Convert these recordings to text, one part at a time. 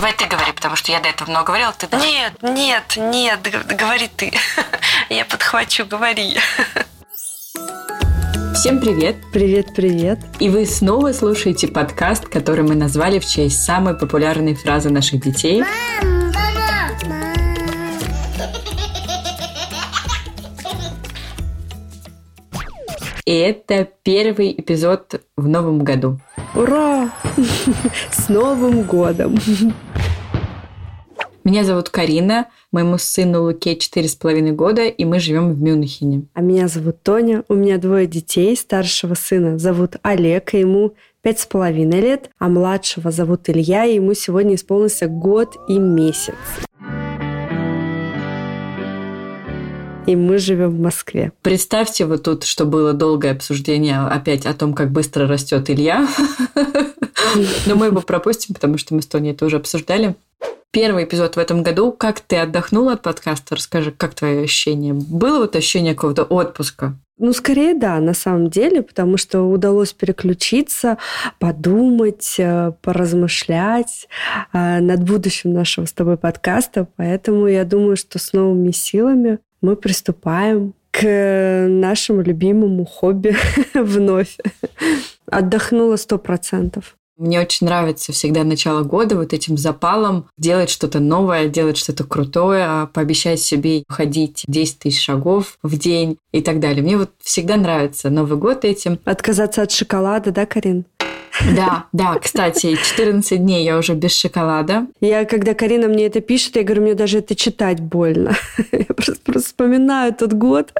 Давай ты говори, потому что я до этого много говорила. Ты... Нет, нет, нет, говори ты. Я подхвачу, говори. Всем привет! Привет, привет! И вы снова слушаете подкаст, который мы назвали в честь самой популярной фразы наших детей. Мам, мама, И это первый эпизод в новом году. Ура! С Новым годом! Меня зовут Карина, моему сыну Луке четыре с половиной года, и мы живем в Мюнхене. А меня зовут Тоня, у меня двое детей. Старшего сына зовут Олег, и ему пять с половиной лет, а младшего зовут Илья, и ему сегодня исполнился год и месяц. и мы живем в Москве. Представьте вот тут, что было долгое обсуждение опять о том, как быстро растет Илья. Но мы его пропустим, потому что мы с Тони это уже обсуждали первый эпизод в этом году. Как ты отдохнула от подкаста? Расскажи, как твои ощущения? Было вот ощущение какого-то отпуска? Ну, скорее, да, на самом деле, потому что удалось переключиться, подумать, э, поразмышлять э, над будущим нашего с тобой подкаста. Поэтому я думаю, что с новыми силами мы приступаем к нашему любимому хобби вновь. Отдохнула сто процентов. Мне очень нравится всегда начало года вот этим запалом делать что-то новое, делать что-то крутое, а пообещать себе ходить 10 тысяч шагов в день и так далее. Мне вот всегда нравится Новый год этим. Отказаться от шоколада, да, Карин? Да, да, кстати, 14 дней я уже без шоколада. Я, когда Карина мне это пишет, я говорю, мне даже это читать больно. Я просто, просто вспоминаю тот год.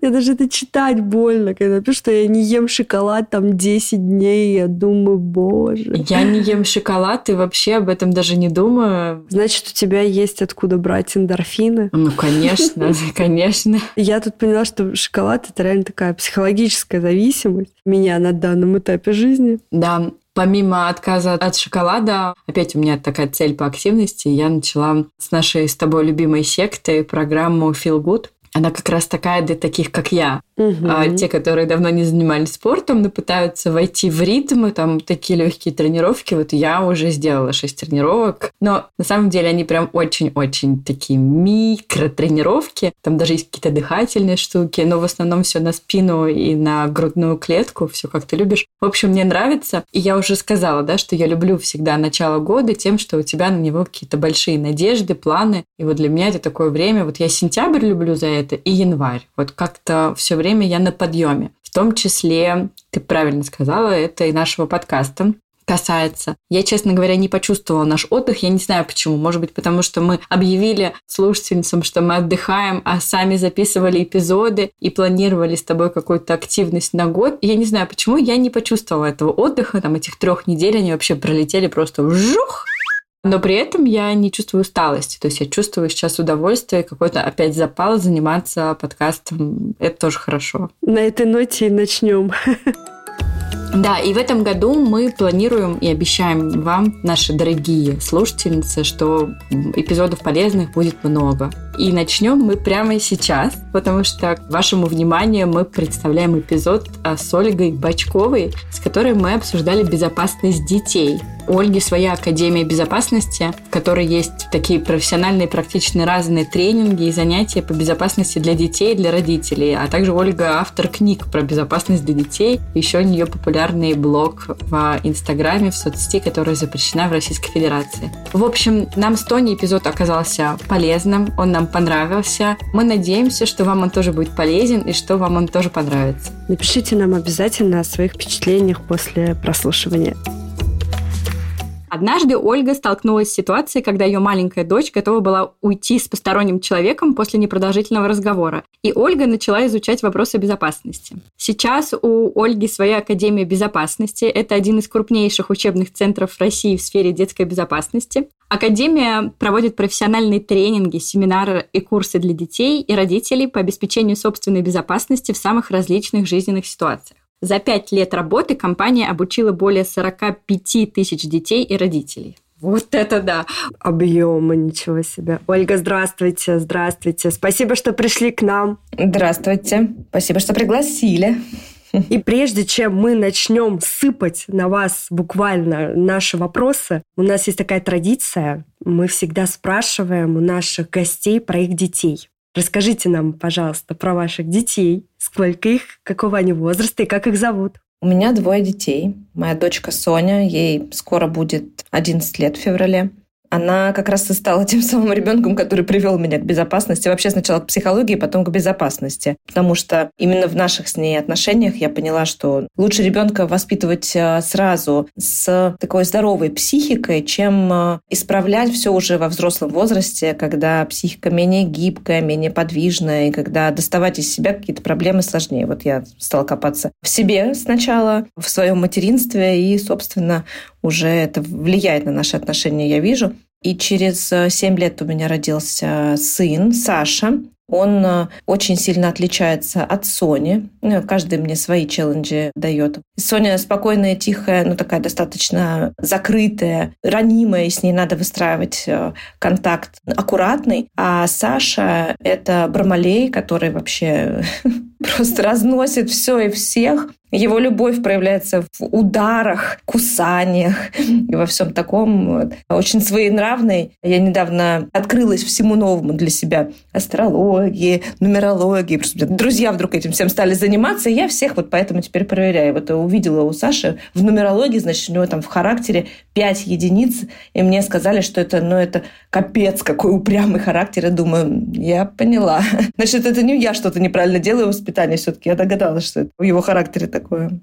Мне даже это читать больно, когда пишут, что я не ем шоколад там 10 дней. Я думаю, боже. Я не ем шоколад и вообще об этом даже не думаю. Значит, у тебя есть откуда брать эндорфины? Ну, конечно, конечно. Я тут поняла, что шоколад – это реально такая психологическая зависимость меня на данном этапе жизни. Да, помимо отказа от шоколада, опять у меня такая цель по активности, я начала с нашей с тобой любимой секты программу Feel Good. Она как раз такая для таких, как я. Угу. А, те, которые давно не занимались спортом, но пытаются войти в ритм, там такие легкие тренировки. Вот я уже сделала 6 тренировок. Но на самом деле они прям очень-очень такие микро-тренировки. Там даже есть какие-то дыхательные штуки, но в основном все на спину и на грудную клетку, все как ты любишь. В общем, мне нравится. И я уже сказала, да, что я люблю всегда начало года тем, что у тебя на него какие-то большие надежды, планы. И вот для меня это такое время. Вот я сентябрь люблю за это и январь. Вот как-то все время я на подъеме. В том числе, ты правильно сказала, это и нашего подкаста касается. Я, честно говоря, не почувствовала наш отдых. Я не знаю почему. Может быть, потому что мы объявили слушательницам, что мы отдыхаем, а сами записывали эпизоды и планировали с тобой какую-то активность на год. Я не знаю почему. Я не почувствовала этого отдыха. Там этих трех недель они вообще пролетели просто вжух. Но при этом я не чувствую усталости. То есть я чувствую сейчас удовольствие, какой-то опять запал заниматься подкастом. Это тоже хорошо. На этой ноте и начнем. Да, и в этом году мы планируем и обещаем вам, наши дорогие слушательницы, что эпизодов полезных будет много. И начнем мы прямо сейчас, потому что вашему вниманию мы представляем эпизод с Ольгой Бачковой, с которой мы обсуждали безопасность детей. У Ольги своя Академия безопасности, в которой есть такие профессиональные, практичные разные тренинги и занятия по безопасности для детей и для родителей. А также Ольга автор книг про безопасность для детей. Еще у нее популярный блог в Инстаграме, в соцсети, которая запрещена в Российской Федерации. В общем, нам с Тони эпизод оказался полезным, он нам понравился. Мы надеемся, что вам он тоже будет полезен и что вам он тоже понравится. Напишите нам обязательно о своих впечатлениях после прослушивания. Однажды Ольга столкнулась с ситуацией, когда ее маленькая дочь готова была уйти с посторонним человеком после непродолжительного разговора. И Ольга начала изучать вопросы безопасности. Сейчас у Ольги своя Академия безопасности. Это один из крупнейших учебных центров России в сфере детской безопасности. Академия проводит профессиональные тренинги, семинары и курсы для детей и родителей по обеспечению собственной безопасности в самых различных жизненных ситуациях. За пять лет работы компания обучила более 45 тысяч детей и родителей. Вот это да! Объемы, ничего себе. Ольга, здравствуйте, здравствуйте. Спасибо, что пришли к нам. Здравствуйте. Спасибо, что пригласили. И прежде чем мы начнем сыпать на вас буквально наши вопросы, у нас есть такая традиция. Мы всегда спрашиваем у наших гостей про их детей. Расскажите нам, пожалуйста, про ваших детей. Сколько их, какого они возраста и как их зовут? У меня двое детей. Моя дочка Соня, ей скоро будет 11 лет в феврале она как раз и стала тем самым ребенком, который привел меня к безопасности. Вообще сначала к психологии, потом к безопасности. Потому что именно в наших с ней отношениях я поняла, что лучше ребенка воспитывать э, сразу с такой здоровой психикой, чем э, исправлять все уже во взрослом возрасте, когда психика менее гибкая, менее подвижная, и когда доставать из себя какие-то проблемы сложнее. Вот я стала копаться в себе сначала, в своем материнстве, и, собственно, уже это влияет на наши отношения, я вижу. И через 7 э, лет у меня родился сын Саша. Он э, очень сильно отличается от Сони. Ну, каждый мне свои челленджи дает. Соня спокойная, тихая, ну такая достаточно закрытая, ранимая, и с ней надо выстраивать э, контакт аккуратный. А Саша — это Бармалей, который вообще просто разносит все и всех. Его любовь проявляется в ударах, кусаниях и во всем таком. Очень своенравный. Я недавно открылась всему новому для себя. Астрологии, нумерологии. Просто друзья вдруг этим всем стали заниматься, и я всех вот поэтому теперь проверяю. Вот увидела у Саши в нумерологии, значит, у него там в характере 5 единиц, и мне сказали, что это, ну, это капец, какой упрямый характер. Я думаю, я поняла. Значит, это не я что-то неправильно делаю в воспитании все-таки. Я догадалась, что это в его характере такое.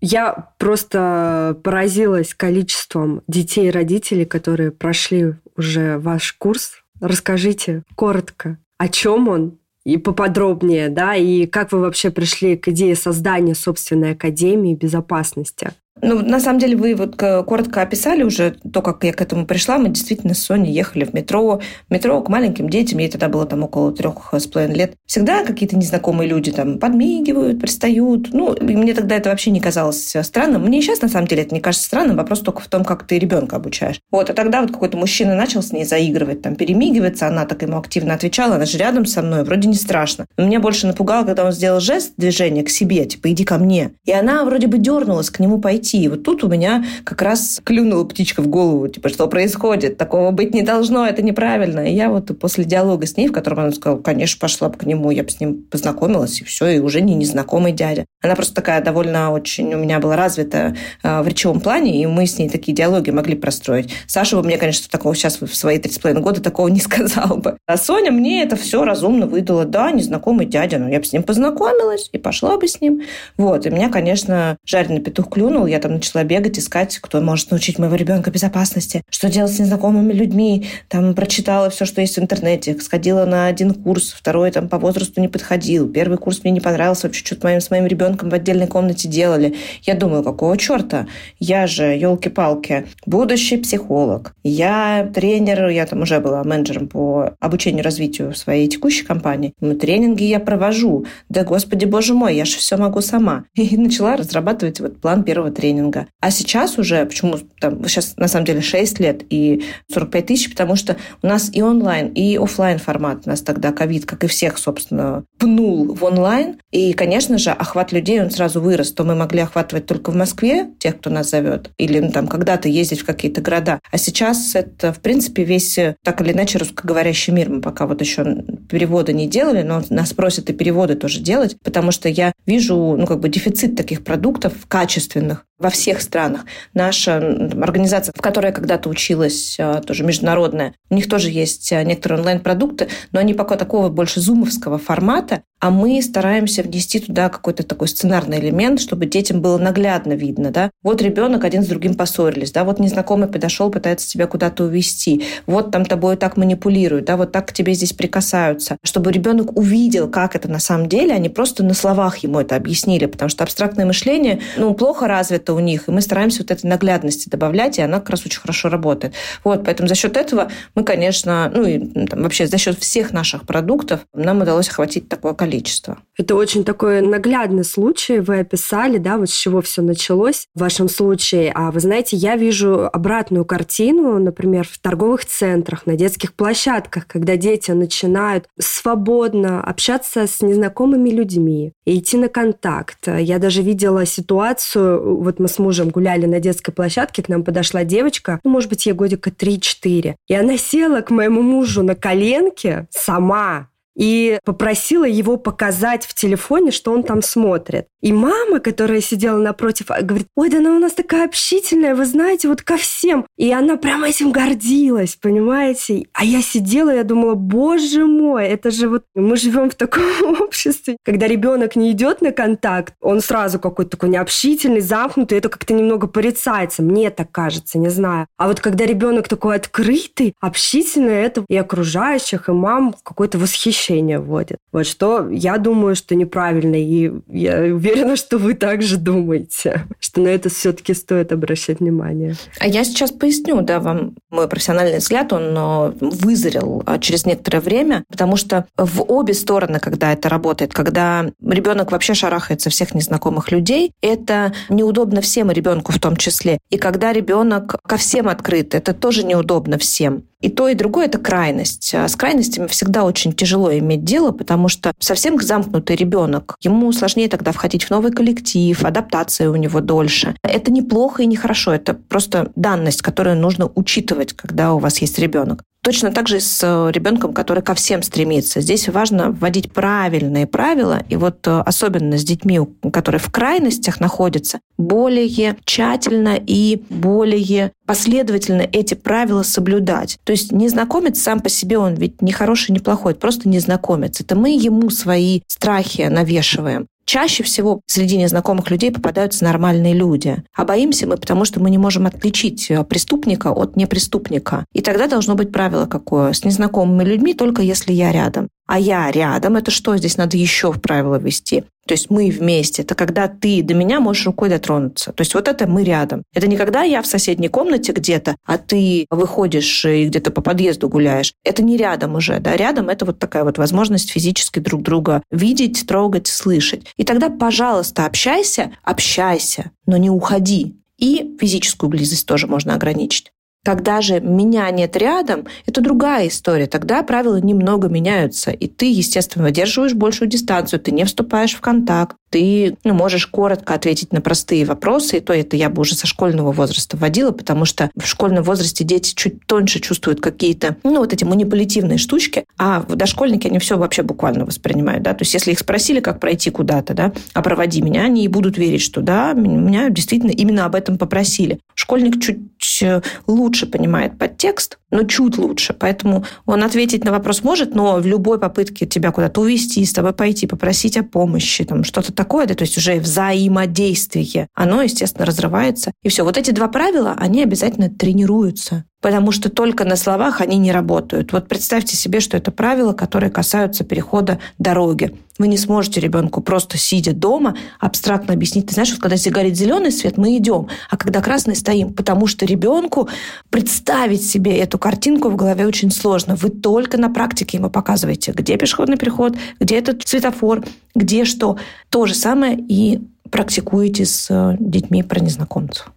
Я просто поразилась количеством детей и родителей, которые прошли уже ваш курс. Расскажите коротко, о чем он и поподробнее, да, и как вы вообще пришли к идее создания собственной академии безопасности? Ну, на самом деле, вы вот коротко описали уже то, как я к этому пришла. Мы действительно с Соней ехали в метро. Метро к маленьким детям, ей тогда было там около трех с половиной лет. Всегда какие-то незнакомые люди там подмигивают, пристают. Ну, мне тогда это вообще не казалось странным. Мне сейчас, на самом деле, это не кажется странным. Вопрос только в том, как ты ребенка обучаешь. Вот, а тогда вот какой-то мужчина начал с ней заигрывать, там, перемигиваться. Она так ему активно отвечала. Она же рядом со мной, вроде не страшно. Но меня больше напугало, когда он сделал жест движения к себе, типа, иди ко мне. И она вроде бы дернулась к нему пойти пойти. И вот тут у меня как раз клюнула птичка в голову, типа, что происходит? Такого быть не должно, это неправильно. И я вот после диалога с ней, в котором она сказала, конечно, пошла бы к нему, я бы с ним познакомилась, и все, и уже не незнакомый дядя. Она просто такая довольно очень у меня была развита э, в речевом плане, и мы с ней такие диалоги могли простроить. Саша бы мне, конечно, такого сейчас в свои 3,5 года такого не сказал бы. А Соня мне это все разумно выдала. Да, незнакомый дядя, но я бы с ним познакомилась и пошла бы с ним. Вот. И меня, конечно, жареный петух клюнул. Я там начала бегать, искать, кто может научить моего ребенка безопасности, что делать с незнакомыми людьми. Там прочитала все, что есть в интернете, сходила на один курс, второй там по возрасту не подходил, первый курс мне не понравился, вообще что-то моим, с моим ребенком в отдельной комнате делали. Я думаю, какого черта? Я же, елки-палки, будущий психолог. Я тренер, я там уже была менеджером по обучению развитию своей текущей компании. Ну, тренинги я провожу. Да, господи, боже мой, я же все могу сама. И начала разрабатывать вот план первого тренинга тренинга. А сейчас уже, почему там, сейчас на самом деле 6 лет и 45 тысяч, потому что у нас и онлайн, и офлайн формат. У нас тогда ковид, как и всех, собственно, пнул в онлайн. И, конечно же, охват людей, он сразу вырос. То мы могли охватывать только в Москве, тех, кто нас зовет, или ну, там когда-то ездить в какие-то города. А сейчас это, в принципе, весь так или иначе русскоговорящий мир. Мы пока вот еще переводы не делали, но нас просят и переводы тоже делать, потому что я вижу, ну, как бы дефицит таких продуктов качественных во всех странах. Наша организация, в которой я когда-то училась, а, тоже международная, у них тоже есть а, некоторые онлайн-продукты, но они пока такого больше зумовского формата, а мы стараемся внести туда какой-то такой сценарный элемент, чтобы детям было наглядно видно, да. Вот ребенок один с другим поссорились, да, вот незнакомый подошел, пытается тебя куда-то увести, вот там тобой так манипулируют, да, вот так к тебе здесь прикасаются, чтобы ребенок увидел, как это на самом деле, а не просто на словах ему это объяснили, потому что абстрактное мышление, ну, плохо развито у них, и мы стараемся вот этой наглядности добавлять, и она как раз очень хорошо работает. Вот, поэтому за счет этого мы, конечно, ну, и там, вообще за счет всех наших продуктов нам удалось охватить такое количество количество. Это очень такой наглядный случай, вы описали, да, вот с чего все началось в вашем случае. А вы знаете, я вижу обратную картину, например, в торговых центрах, на детских площадках, когда дети начинают свободно общаться с незнакомыми людьми и идти на контакт. Я даже видела ситуацию, вот мы с мужем гуляли на детской площадке, к нам подошла девочка, ну, может быть, ей годика 3-4, и она села к моему мужу на коленке сама, и попросила его показать в телефоне, что он там смотрит. И мама, которая сидела напротив, говорит, ой, да она у нас такая общительная, вы знаете, вот ко всем. И она прямо этим гордилась, понимаете? А я сидела, я думала, боже мой, это же вот мы живем в таком обществе, когда ребенок не идет на контакт, он сразу какой-то такой необщительный, замкнутый, это как-то немного порицается, мне так кажется, не знаю. А вот когда ребенок такой открытый, общительный, это и окружающих, и мам какое-то восхищение вводит. Вот что я думаю, что неправильно, и я уверена, уверена, что вы также думаете, что на это все-таки стоит обращать внимание. А я сейчас поясню, да, вам мой профессиональный взгляд, он э, вызрел а, через некоторое время, потому что в обе стороны, когда это работает, когда ребенок вообще шарахается всех незнакомых людей, это неудобно всем, и ребенку в том числе. И когда ребенок ко всем открыт, это тоже неудобно всем. И то, и другое – это крайность. А с крайностями всегда очень тяжело иметь дело, потому что совсем замкнутый ребенок, ему сложнее тогда входить в новый коллектив, адаптация у него дольше. Это неплохо и нехорошо, это просто данность, которую нужно учитывать, когда у вас есть ребенок. Точно так же и с э, ребенком, который ко всем стремится. Здесь важно вводить правильные правила. И вот э, особенно с детьми, которые в крайностях находятся, более тщательно и более последовательно эти правила соблюдать. То есть незнакомец сам по себе, он ведь не хороший, не плохой, просто незнакомец. Это мы ему свои страхи навешиваем. Чаще всего среди незнакомых людей попадаются нормальные люди. А боимся мы, потому что мы не можем отличить э, преступника от непреступника. И тогда должно быть правило какое. С незнакомыми людьми только если я рядом а я рядом, это что здесь надо еще в правила ввести? То есть мы вместе. Это когда ты до меня можешь рукой дотронуться. То есть вот это мы рядом. Это не когда я в соседней комнате где-то, а ты выходишь и где-то по подъезду гуляешь. Это не рядом уже. Да? Рядом это вот такая вот возможность физически друг друга видеть, трогать, слышать. И тогда, пожалуйста, общайся, общайся, но не уходи. И физическую близость тоже можно ограничить. Когда же меня нет рядом, это другая история. Тогда правила немного меняются. И ты, естественно, выдерживаешь большую дистанцию, ты не вступаешь в контакт, ты ну, можешь коротко ответить на простые вопросы. И то это я бы уже со школьного возраста вводила, потому что в школьном возрасте дети чуть тоньше чувствуют какие-то, ну, вот эти манипулятивные штучки, а дошкольники, они все вообще буквально воспринимают, да. То есть если их спросили, как пройти куда-то, да, а проводи меня, они и будут верить, что да, меня действительно именно об этом попросили. Школьник чуть лучше лучше понимает подтекст, но чуть лучше. Поэтому он ответить на вопрос может, но в любой попытке тебя куда-то увести, с тобой пойти, попросить о помощи, там что-то такое, да, то есть уже взаимодействие, оно, естественно, разрывается. И все. Вот эти два правила, они обязательно тренируются потому что только на словах они не работают. Вот представьте себе, что это правила, которые касаются перехода дороги. Вы не сможете ребенку просто сидя дома абстрактно объяснить. Ты знаешь, вот когда горит зеленый свет, мы идем, а когда красный стоим, потому что ребенку представить себе эту картинку в голове очень сложно. Вы только на практике ему показываете, где пешеходный переход, где этот светофор, где что. То же самое и практикуете с э, детьми про незнакомцев.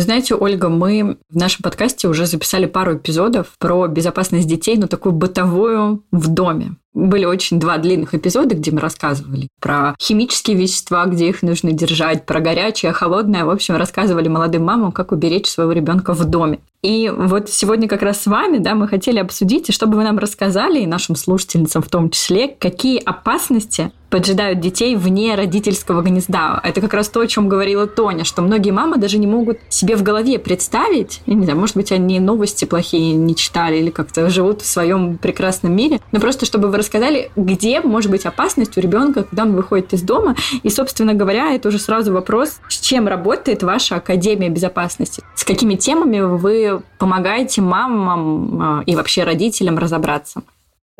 Вы знаете, Ольга, мы в нашем подкасте уже записали пару эпизодов про безопасность детей, но такую бытовую в доме. Были очень два длинных эпизода, где мы рассказывали про химические вещества, где их нужно держать, про горячее, холодное. В общем, рассказывали молодым мамам, как уберечь своего ребенка в доме. И вот сегодня как раз с вами, да, мы хотели обсудить, и чтобы вы нам рассказали, и нашим слушательницам в том числе, какие опасности поджидают детей вне родительского гнезда. Это как раз то, о чем говорила Тоня, что многие мамы даже не могут себе в голове представить, я не знаю, может быть, они новости плохие не читали или как-то живут в своем прекрасном мире, но просто чтобы вы рассказали, где может быть опасность у ребенка, когда он выходит из дома. И, собственно говоря, это уже сразу вопрос, с чем работает ваша Академия безопасности, с какими темами вы помогаете мамам а, и вообще родителям разобраться?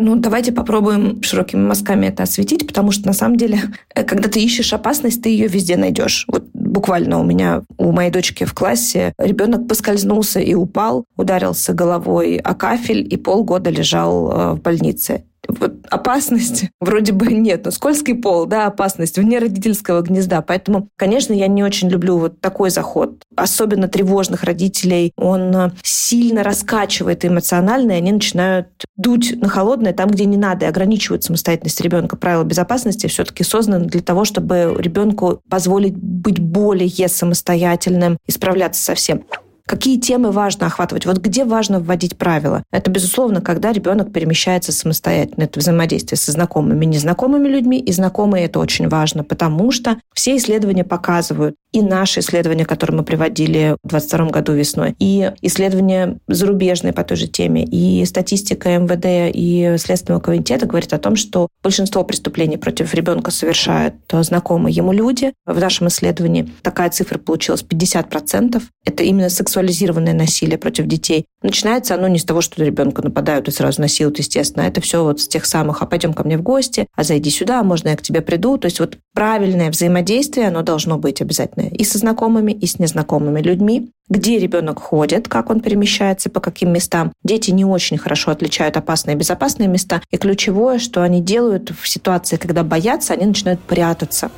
Ну, давайте попробуем широкими мазками это осветить, потому что на самом деле, э, когда ты ищешь опасность, ты ее везде найдешь. Вот буквально у меня, у моей дочки в классе ребенок поскользнулся и упал, ударился головой о кафель и полгода лежал э, в больнице вот опасность вроде бы нет, но скользкий пол, да, опасность вне родительского гнезда. Поэтому, конечно, я не очень люблю вот такой заход. Особенно тревожных родителей. Он э, сильно раскачивает эмоционально, и они начинают дуть на холодное там, где не надо, и ограничивают самостоятельность ребенка. Правила безопасности все-таки созданы для того, чтобы ребенку позволить быть более самостоятельным и справляться со всем. Какие темы важно охватывать? Вот где важно вводить правила? Это, безусловно, когда ребенок перемещается самостоятельно. Это взаимодействие со знакомыми, незнакомыми людьми. И знакомые это очень важно, потому что все исследования показывают, и наши исследования, которые мы приводили в 2022 году весной, и исследования зарубежные по той же теме, и статистика МВД и Следственного комитета говорит о том, что большинство преступлений против ребенка совершают знакомые ему люди. В нашем исследовании такая цифра получилась 50%. Это именно сексуальное сексуализированное насилие против детей. Начинается оно не с того, что ребенка нападают и сразу насилуют, естественно. Это все вот с тех самых «а пойдем ко мне в гости», «а зайди сюда», «а можно я к тебе приду». То есть вот правильное взаимодействие, оно должно быть обязательно и со знакомыми, и с незнакомыми людьми где ребенок ходит, как он перемещается, по каким местам. Дети не очень хорошо отличают опасные и безопасные места. И ключевое, что они делают в ситуации, когда боятся, они начинают прятаться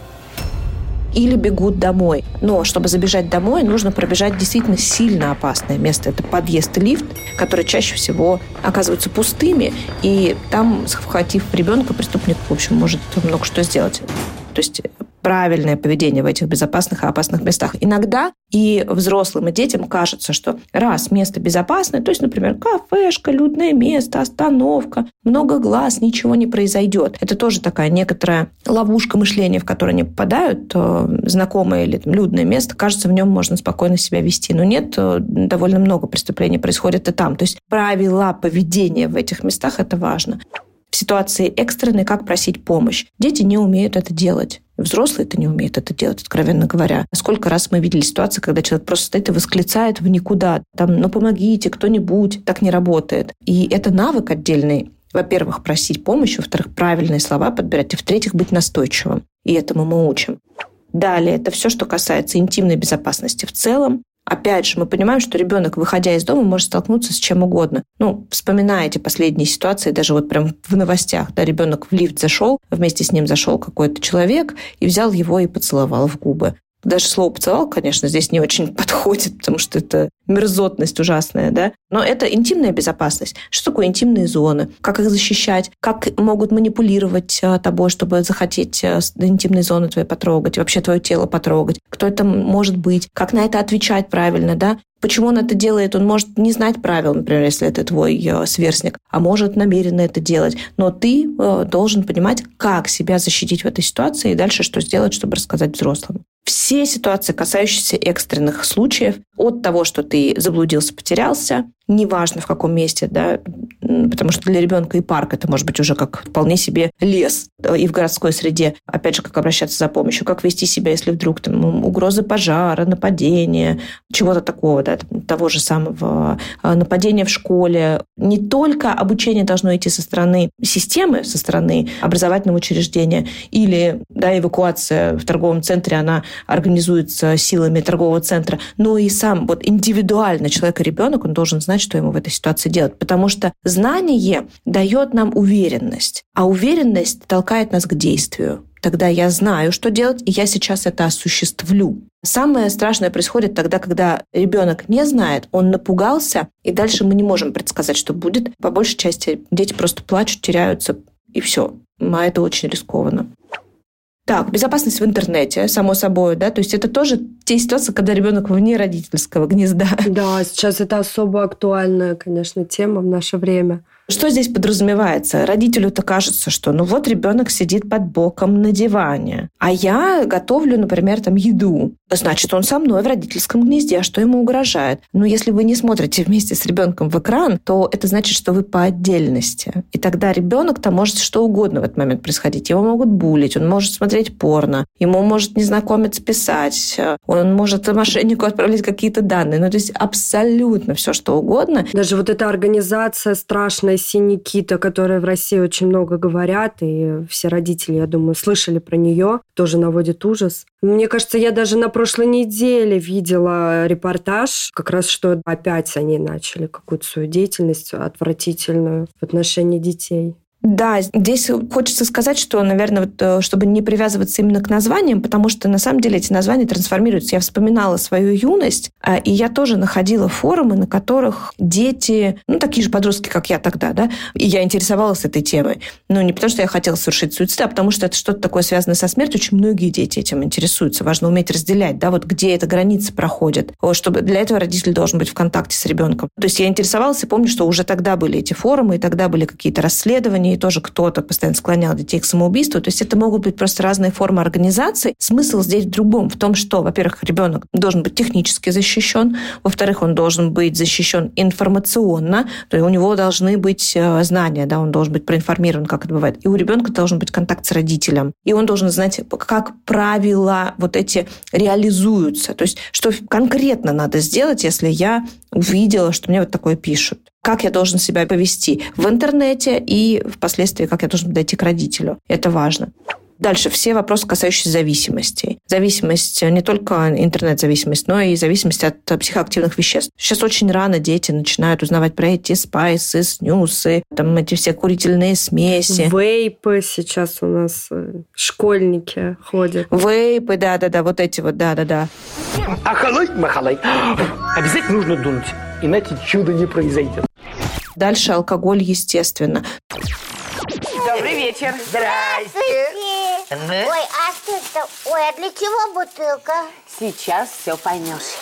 или бегут домой. Но чтобы забежать домой, нужно пробежать действительно сильно опасное место. Это подъезд и лифт, которые чаще всего оказываются пустыми, и там, схватив ребенка, преступник, в общем, может много что сделать. То есть правильное поведение в этих безопасных и опасных местах. Иногда и взрослым, и детям кажется, что раз место безопасное, то есть, например, кафешка, людное место, остановка, много глаз, ничего не произойдет. Это тоже такая некоторая ловушка мышления, в которую они попадают, знакомое или там, людное место, кажется, в нем можно спокойно себя вести. Но нет, довольно много преступлений происходит и там. То есть правила поведения в этих местах – это важно в ситуации экстренной, как просить помощь. Дети не умеют это делать. Взрослые это не умеют это делать, откровенно говоря. Сколько раз мы видели ситуации, когда человек просто стоит и восклицает в никуда. Там, ну помогите, кто-нибудь. Так не работает. И это навык отдельный. Во-первых, просить помощи, во-вторых, правильные слова подбирать, и в-третьих, быть настойчивым. И этому мы учим. Далее, это все, что касается интимной безопасности в целом. Опять же, мы понимаем, что ребенок, выходя из дома, может столкнуться с чем угодно. Ну, вспоминаете последние ситуации, даже вот прям в новостях, да, ребенок в лифт зашел, вместе с ним зашел какой-то человек и взял его и поцеловал в губы. Даже слово «поцеловал», конечно, здесь не очень подходит, потому что это мерзотность ужасная, да. Но это интимная безопасность. Что такое интимные зоны? Как их защищать? Как могут манипулировать а, тобой, чтобы захотеть а, интимные зоны твои потрогать, вообще твое тело потрогать? Кто это может быть? Как на это отвечать правильно, да? Почему он это делает? Он может не знать правил, например, если это твой э, сверстник, а может намеренно это делать. Но ты э, должен понимать, как себя защитить в этой ситуации и дальше что сделать, чтобы рассказать взрослым. Все ситуации, касающиеся экстренных случаев, от того, что ты заблудился, потерялся, неважно в каком месте, да, потому что для ребенка и парк это может быть уже как вполне себе лес и в городской среде. Опять же, как обращаться за помощью, как вести себя, если вдруг там угрозы пожара, нападения, чего-то такого, да, того же самого а, нападения в школе. Не только обучение должно идти со стороны системы, со стороны образовательного учреждения, или да, эвакуация в торговом центре, она организуется силами торгового центра, но и сам вот индивидуально человек и ребенок, он должен знать, что ему в этой ситуации делать. Потому что знание дает нам уверенность, а уверенность толкает нас к действию. Тогда я знаю, что делать, и я сейчас это осуществлю. Самое страшное происходит тогда, когда ребенок не знает, он напугался, и дальше мы не можем предсказать, что будет. По большей части дети просто плачут, теряются, и все. А это очень рискованно. Так, безопасность в интернете, само собой, да, то есть это тоже те ситуации, когда ребенок вне родительского гнезда. Да, сейчас это особо актуальная, конечно, тема в наше время. Что здесь подразумевается? Родителю-то кажется, что ну вот ребенок сидит под боком на диване, а я готовлю, например, там еду. Значит, он со мной в родительском гнезде, а что ему угрожает? Но если вы не смотрите вместе с ребенком в экран, то это значит, что вы по отдельности. И тогда ребенок-то может что угодно в этот момент происходить. Его могут булить, он может смотреть порно, ему может незнакомец писать, он может мошеннику отправлять какие-то данные. Ну, то есть абсолютно все, что угодно. Даже вот эта организация страшная Синикита, которая в России очень много говорят, и все родители, я думаю, слышали про нее, тоже наводит ужас. Мне кажется, я даже на прошлой неделе видела репортаж, как раз что опять они начали какую-то свою деятельность отвратительную в отношении детей. Да, здесь хочется сказать, что, наверное, вот, э, чтобы не привязываться именно к названиям, потому что на самом деле эти названия трансформируются. Я вспоминала свою юность, а, и я тоже находила форумы, на которых дети, ну, такие же подростки, как я тогда, да, и я интересовалась этой темой. Но не потому, что я хотела совершить суицид, а потому что это что-то такое связанное со смертью. Очень многие дети этим интересуются. Важно уметь разделять, да, вот где эта граница проходит. Чтобы для этого родитель должен быть в контакте с ребенком. То есть я интересовалась и помню, что уже тогда были эти форумы, и тогда были какие-то расследования, и тоже кто-то постоянно склонял детей к самоубийству. То есть это могут быть просто разные формы организации. Смысл здесь в другом, в том, что, во-первых, ребенок должен быть технически защищен, во-вторых, он должен быть защищен информационно, то есть у него должны быть э, знания, да, он должен быть проинформирован, как это бывает. И у ребенка должен быть контакт с родителем. И он должен знать, как правила вот эти реализуются. То есть что конкретно надо сделать, если я увидела, что мне вот такое пишут как я должен себя повести в интернете и впоследствии, как я должен подойти к родителю. Это важно. Дальше все вопросы, касающиеся зависимости. Зависимость не только интернет-зависимость, но и зависимость от психоактивных веществ. Сейчас очень рано дети начинают узнавать про эти спайсы, снюсы, там эти все курительные смеси. Вейпы сейчас у нас э, школьники ходят. Вейпы, да-да-да, вот эти вот, да-да-да. Ахалай, махалай. Обязательно нужно дунуть, иначе чудо не произойдет. Дальше алкоголь, естественно. Добрый вечер. Здрасте. Ой, а что это? Ой, а для чего бутылка? Сейчас все поймешь.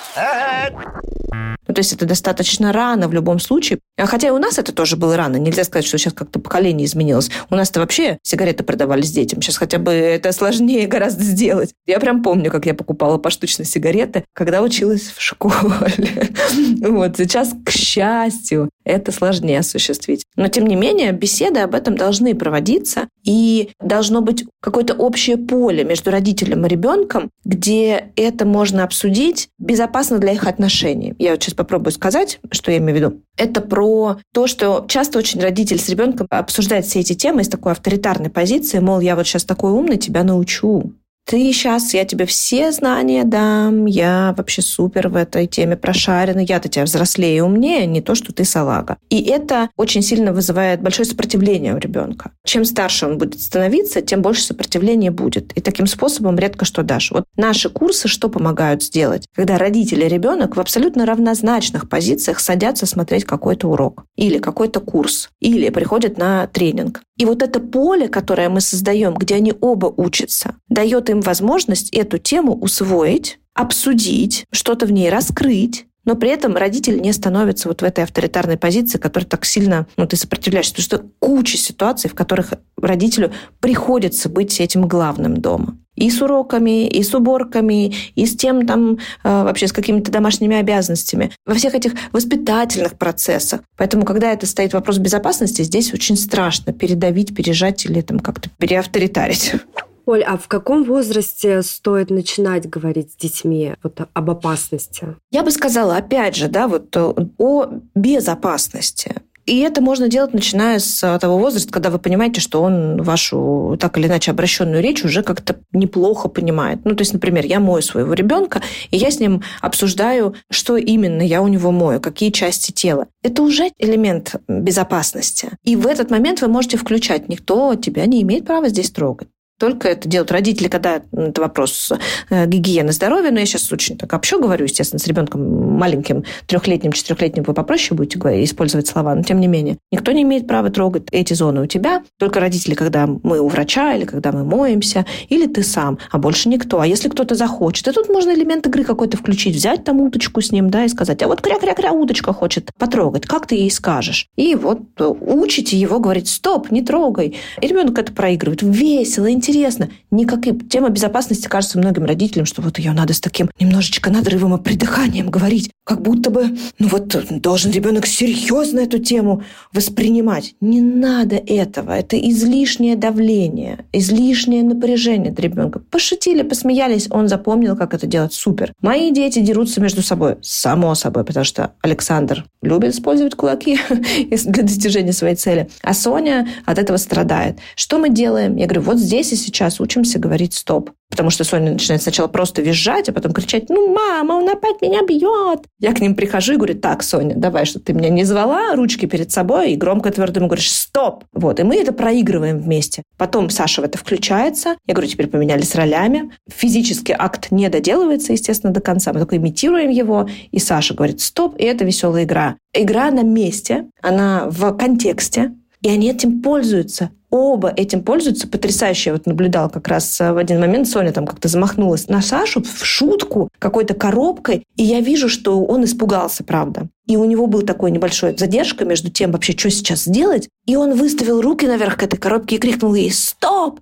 Ну, то есть это достаточно рано в любом случае. А хотя и у нас это тоже было рано. Нельзя сказать, что сейчас как-то поколение изменилось. У нас-то вообще сигареты продавались детям. Сейчас хотя бы это сложнее гораздо сделать. Я прям помню, как я покупала поштучно сигареты, когда училась в школе. Вот сейчас, к счастью, это сложнее осуществить. Но, тем не менее, беседы об этом должны проводиться, и должно быть какое-то общее поле между родителем и ребенком, где это можно обсудить безопасно для их отношений. Я вот сейчас попробую сказать, что я имею в виду. Это про то, что часто очень родитель с ребенком обсуждает все эти темы из такой авторитарной позиции, мол, я вот сейчас такой умный, тебя научу ты сейчас, я тебе все знания дам, я вообще супер в этой теме прошарена, я-то тебя взрослее и умнее, не то, что ты салага. И это очень сильно вызывает большое сопротивление у ребенка. Чем старше он будет становиться, тем больше сопротивления будет. И таким способом редко что дашь. Вот наши курсы что помогают сделать? Когда родители и ребенок в абсолютно равнозначных позициях садятся смотреть какой-то урок или какой-то курс, или приходят на тренинг. И вот это поле, которое мы создаем, где они оба учатся, дает им возможность эту тему усвоить, обсудить, что-то в ней раскрыть, но при этом родитель не становится вот в этой авторитарной позиции, которая так сильно, ну, ты сопротивляешься. Потому что куча ситуаций, в которых родителю приходится быть этим главным дома. И с уроками, и с уборками, и с тем там э, вообще с какими-то домашними обязанностями. Во всех этих воспитательных процессах. Поэтому, когда это стоит вопрос безопасности, здесь очень страшно передавить, пережать или там как-то переавторитарить. Оль, а в каком возрасте стоит начинать говорить с детьми вот об опасности? Я бы сказала, опять же, да, вот э, о безопасности. И это можно делать, начиная с того возраста, когда вы понимаете, что он вашу так или иначе обращенную речь уже как-то неплохо понимает. Ну, то есть, например, я мою своего ребенка, и я с ним обсуждаю, что именно я у него мою, какие части тела. Это уже элемент безопасности. И в этот момент вы можете включать. Никто тебя не имеет права здесь трогать. Только это делают родители, когда это вопрос э, гигиены здоровья. Но я сейчас очень так общо говорю, естественно, с ребенком маленьким, трехлетним, четырехлетним вы попроще будете использовать слова. Но тем не менее, никто не имеет права трогать эти зоны у тебя. Только родители, когда мы у врача, или когда мы моемся, или ты сам, а больше никто. А если кто-то захочет, и тут можно элемент игры какой-то включить, взять там уточку с ним, да, и сказать, а вот кря-кря-кря уточка хочет потрогать, как ты ей скажешь? И вот учите его говорить, стоп, не трогай. И ребенок это проигрывает. Весело, интересно интересно. Никакой... Тема безопасности кажется многим родителям, что вот ее надо с таким немножечко надрывом и придыханием говорить. Как будто бы, ну вот, должен ребенок серьезно эту тему воспринимать. Не надо этого. Это излишнее давление, излишнее напряжение для ребенка. Пошутили, посмеялись, он запомнил, как это делать. Супер. Мои дети дерутся между собой. Само собой, потому что Александр любит использовать кулаки для достижения своей цели, а Соня от этого страдает. Что мы делаем? Я говорю, вот здесь и сейчас учимся говорить «стоп». Потому что Соня начинает сначала просто визжать, а потом кричать, ну, мама, он опять меня бьет. Я к ним прихожу и говорю, так, Соня, давай, что ты меня не звала, ручки перед собой, и громко твердо ему говоришь, стоп. Вот, и мы это проигрываем вместе. Потом Саша в это включается. Я говорю, теперь поменялись ролями. Физический акт не доделывается, естественно, до конца. Мы только имитируем его, и Саша говорит, стоп, и это веселая игра. Игра на месте, она в контексте, и они этим пользуются оба этим пользуются потрясающе. Я вот наблюдал как раз э, в один момент, Соня там как-то замахнулась на Сашу в шутку какой-то коробкой, и я вижу, что он испугался, правда. И у него был такой небольшой задержка между тем, вообще, что сейчас сделать. И он выставил руки наверх к этой коробке и крикнул ей «Стоп!»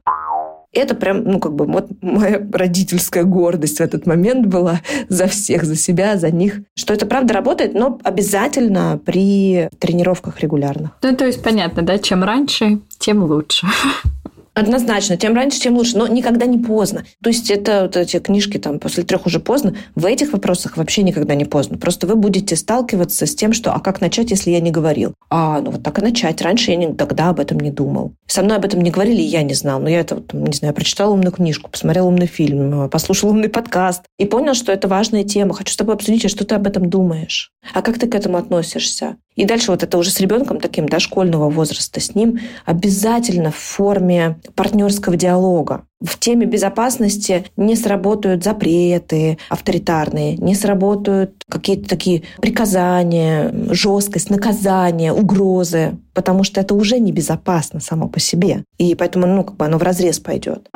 Это прям, ну, как бы, вот моя родительская гордость в этот момент была за всех, за себя, за них. Что это правда работает, но обязательно при тренировках регулярных. Ну, то есть понятно, да, чем раньше, тем лучше. Однозначно, тем раньше, тем лучше, но никогда не поздно. То есть это вот эти книжки там после трех уже поздно. В этих вопросах вообще никогда не поздно. Просто вы будете сталкиваться с тем, что а как начать, если я не говорил? А, ну вот так и начать. Раньше я не, тогда об этом не думал. Со мной об этом не говорили, и я не знал. Но я это, не знаю, прочитала умную книжку, посмотрела умный фильм, послушала умный подкаст и понял, что это важная тема. Хочу с тобой обсудить, а что ты об этом думаешь? А как ты к этому относишься? И дальше вот это уже с ребенком таким дошкольного возраста, с ним обязательно в форме партнерского диалога. В теме безопасности не сработают запреты авторитарные, не сработают какие-то такие приказания, жесткость, наказания, угрозы, потому что это уже небезопасно само по себе. И поэтому ну, как бы оно в разрез пойдет.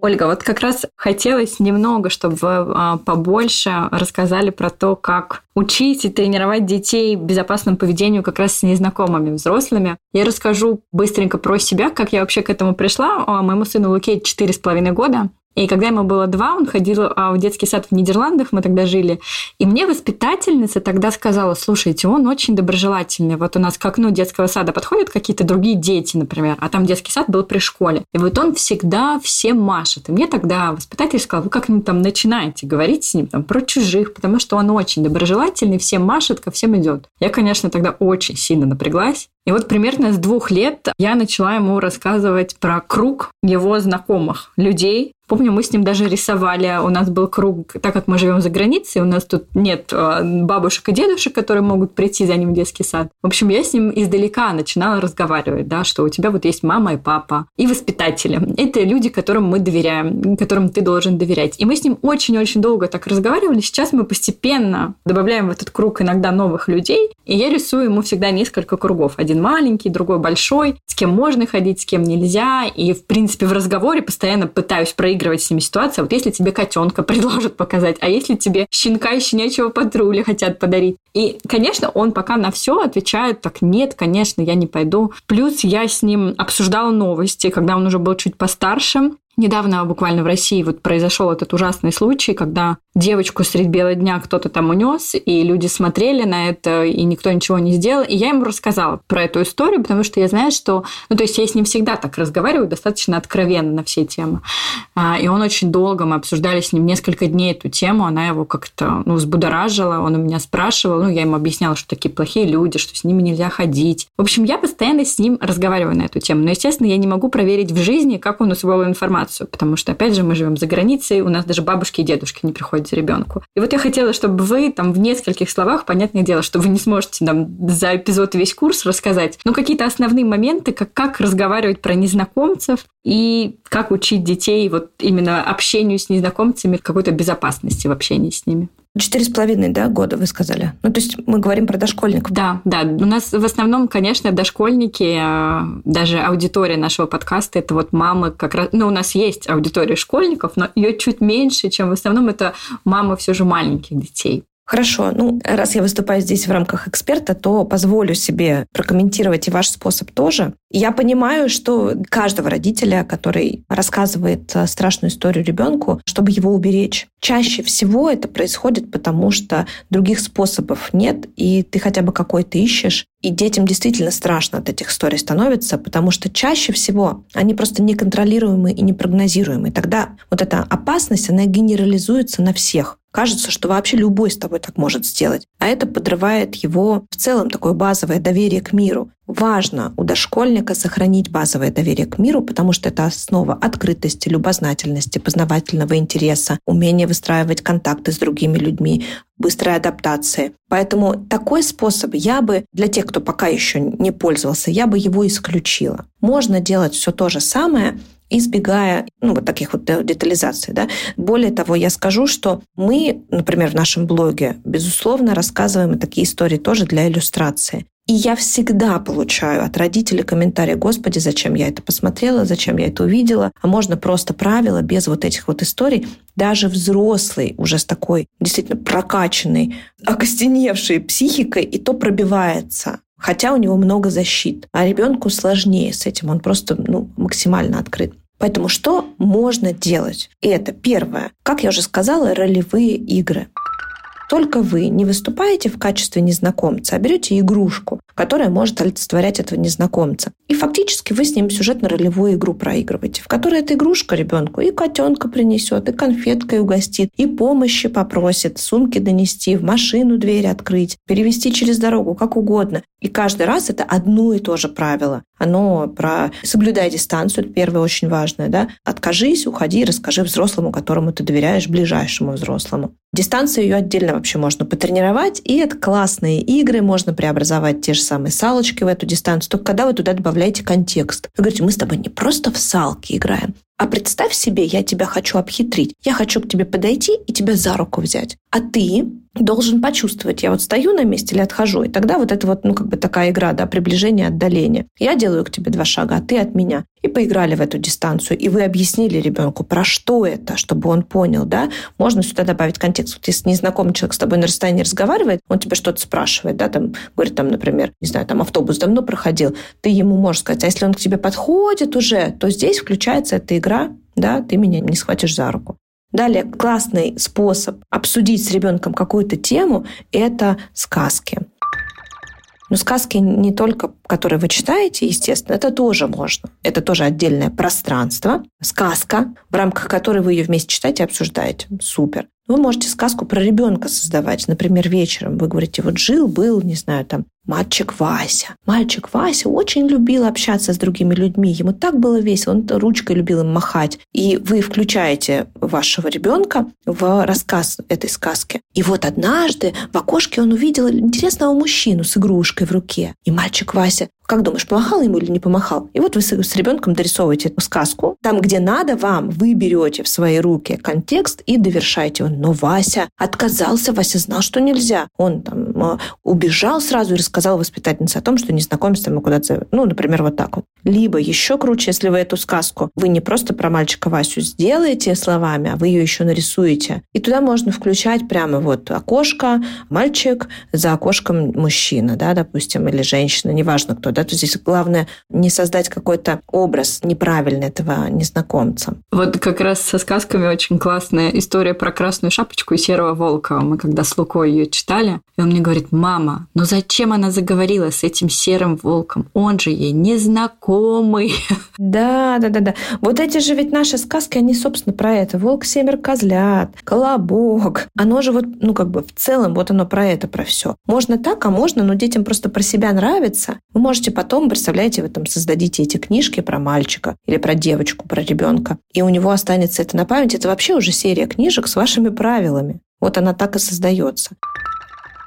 Ольга, вот как раз хотелось немного, чтобы вы а, побольше рассказали про то, как учить и тренировать детей безопасному поведению как раз с незнакомыми взрослыми. Я расскажу быстренько про себя, как я вообще к этому пришла. А, моему сыну Луке четыре с половиной года. И когда ему было два, он ходил а, в детский сад в Нидерландах, мы тогда жили. И мне воспитательница тогда сказала, слушайте, он очень доброжелательный. Вот у нас к окну детского сада подходят какие-то другие дети, например, а там детский сад был при школе. И вот он всегда всем машет. И мне тогда воспитатель сказал, вы как-нибудь там начинаете говорить с ним там, про чужих, потому что он очень доброжелательный, всем машет, ко всем идет. Я, конечно, тогда очень сильно напряглась. И вот примерно с двух лет я начала ему рассказывать про круг его знакомых людей, Помню, мы с ним даже рисовали. У нас был круг, так как мы живем за границей, у нас тут нет э, бабушек и дедушек, которые могут прийти за ним в детский сад. В общем, я с ним издалека начинала разговаривать, да, что у тебя вот есть мама и папа и воспитатели. Это люди, которым мы доверяем, которым ты должен доверять. И мы с ним очень-очень долго так разговаривали. Сейчас мы постепенно добавляем в этот круг иногда новых людей, и я рисую ему всегда несколько кругов. Один маленький, другой большой, с кем можно ходить, с кем нельзя. И, в принципе, в разговоре постоянно пытаюсь проигрывать с ними ситуация. Вот если тебе котенка предложат показать, а если тебе щенка и щенячьего патруля хотят подарить. И, конечно, он пока на все отвечает так, нет, конечно, я не пойду. Плюс я с ним обсуждала новости, когда он уже был чуть постарше. Недавно буквально в России вот произошел этот ужасный случай, когда девочку средь бела дня кто-то там унес, и люди смотрели на это, и никто ничего не сделал. И я ему рассказала про эту историю, потому что я знаю, что... Ну, то есть я с ним всегда так разговариваю, достаточно откровенно на все темы. А, и он очень долго, мы обсуждали с ним несколько дней эту тему, она его как-то ну, взбудоражила, он у меня спрашивал, ну, я ему объясняла, что такие плохие люди, что с ними нельзя ходить. В общем, я постоянно с ним разговариваю на эту тему. Но, естественно, я не могу проверить в жизни, как он усвоил информацию информацию, потому что, опять же, мы живем за границей, у нас даже бабушки и дедушки не приходят за ребенку. И вот я хотела, чтобы вы там в нескольких словах, понятное дело, что вы не сможете там за эпизод весь курс рассказать, но какие-то основные моменты, как, как разговаривать про незнакомцев и как учить детей вот именно общению с незнакомцами, какой-то безопасности в общении с ними. Четыре с половиной, да, года, вы сказали? Ну, то есть мы говорим про дошкольников. Да, да. У нас в основном, конечно, дошкольники, а, даже аудитория нашего подкаста, это вот мамы как раз... Ну, у нас есть аудитория школьников, но ее чуть меньше, чем в основном это мамы все же маленьких детей. Хорошо. Ну, раз я выступаю здесь в рамках эксперта, то позволю себе прокомментировать и ваш способ тоже. Я понимаю, что каждого родителя, который рассказывает э, страшную историю ребенку, чтобы его уберечь. Чаще всего это происходит потому, что других способов нет, и ты хотя бы какой-то ищешь. И детям действительно страшно от этих историй становится, потому что чаще всего они просто неконтролируемы и непрогнозируемы. Тогда вот эта опасность, она генерализуется на всех. Кажется, что вообще любой с тобой так может сделать. А это подрывает его в целом такое базовое доверие к миру. Важно у дошкольника сохранить базовое доверие к миру, потому что это основа открытости, любознательности, познавательного интереса, умения выстраивать контакты с другими людьми, быстрой адаптации. Поэтому такой способ я бы, для тех, кто пока еще не пользовался, я бы его исключила. Можно делать все то же самое, избегая ну, вот таких вот детализаций. Да. Более того, я скажу, что мы, например, в нашем блоге, безусловно, рассказываем такие истории тоже для иллюстрации. И я всегда получаю от родителей комментарии, господи, зачем я это посмотрела, зачем я это увидела. А можно просто правила без вот этих вот историй. Даже взрослый, уже с такой действительно прокачанной, окостеневшей психикой, и то пробивается. Хотя у него много защит. А ребенку сложнее с этим. Он просто ну, максимально открыт. Поэтому что можно делать? И это первое. Как я уже сказала, ролевые игры. Только вы не выступаете в качестве незнакомца, а берете игрушку, которая может олицетворять этого незнакомца. И фактически вы с ним сюжетно-ролевую игру проигрываете, в которой эта игрушка ребенку и котенка принесет, и конфеткой угостит, и помощи попросит, сумки донести, в машину дверь открыть, перевести через дорогу, как угодно. И каждый раз это одно и то же правило. Оно про соблюдай дистанцию, это первое очень важное, да. Откажись, уходи, расскажи взрослому, которому ты доверяешь, ближайшему взрослому. Дистанцию ее отдельно вообще можно потренировать, и это классные игры, можно преобразовать те же самые салочки в эту дистанцию, только когда вы туда добавляете контекст. Вы говорите, мы с тобой не просто в салки играем, а представь себе, я тебя хочу обхитрить. Я хочу к тебе подойти и тебя за руку взять. А ты должен почувствовать, я вот стою на месте или отхожу. И тогда вот это вот, ну, как бы такая игра, да, приближение, отдаление. Я делаю к тебе два шага, а ты от меня. И поиграли в эту дистанцию. И вы объяснили ребенку, про что это, чтобы он понял, да. Можно сюда добавить контекст. Вот если незнакомый человек с тобой на расстоянии разговаривает, он тебя что-то спрашивает, да, там, говорит, там, например, не знаю, там автобус давно проходил, ты ему можешь сказать, а если он к тебе подходит уже, то здесь включается эта игра, да, ты меня не схватишь за руку. Далее, классный способ обсудить с ребенком какую-то тему – это сказки. Но сказки не только, которые вы читаете, естественно, это тоже можно. Это тоже отдельное пространство. Сказка, в рамках которой вы ее вместе читаете и обсуждаете. Супер. Вы можете сказку про ребенка создавать. Например, вечером вы говорите, вот жил, был, не знаю, там, мальчик Вася. Мальчик Вася очень любил общаться с другими людьми. Ему так было весело, он ручкой любил им махать. И вы включаете вашего ребенка в рассказ этой сказки. И вот однажды в окошке он увидел интересного мужчину с игрушкой в руке. И мальчик Вася как думаешь, помахал ему или не помахал? И вот вы с ребенком дорисовываете эту сказку. Там, где надо вам, вы берете в свои руки контекст и довершаете его. Но Вася отказался, Вася знал, что нельзя. Он там э, убежал сразу и рассказал воспитательнице о том, что незнакомец там куда-то. Ну, например, вот так вот. Либо еще круче, если вы эту сказку, вы не просто про мальчика Васю сделаете словами, а вы ее еще нарисуете. И туда можно включать прямо вот окошко, мальчик, за окошком мужчина, да, допустим, или женщина, неважно кто, да, то здесь главное не создать какой-то образ неправильный этого незнакомца. Вот как раз со сказками очень классная история про красную шапочку и серого волка. Мы когда с Лукой ее читали, и он мне говорит, мама, ну зачем она заговорила с этим серым волком? Он же ей незнакомый. Да, да, да, да. Вот эти же ведь наши сказки, они, собственно, про это. Волк, семер козлят, колобок. Оно же вот, ну, как бы в целом, вот оно про это, про все. Можно так, а можно, но детям просто про себя нравится. Вы можете потом, представляете, вы там создадите эти книжки про мальчика или про девочку, про ребенка, и у него останется это на память. Это вообще уже серия книжек с вашими правилами. Вот она так и создается.